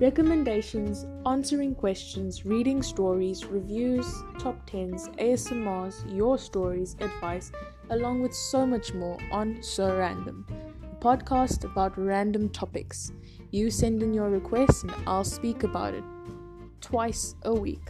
recommendations, answering questions, reading stories, reviews, top 10s, ASMRs, your stories, advice, along with so much more on So Random, a podcast about random topics. You send in your requests and I'll speak about it twice a week.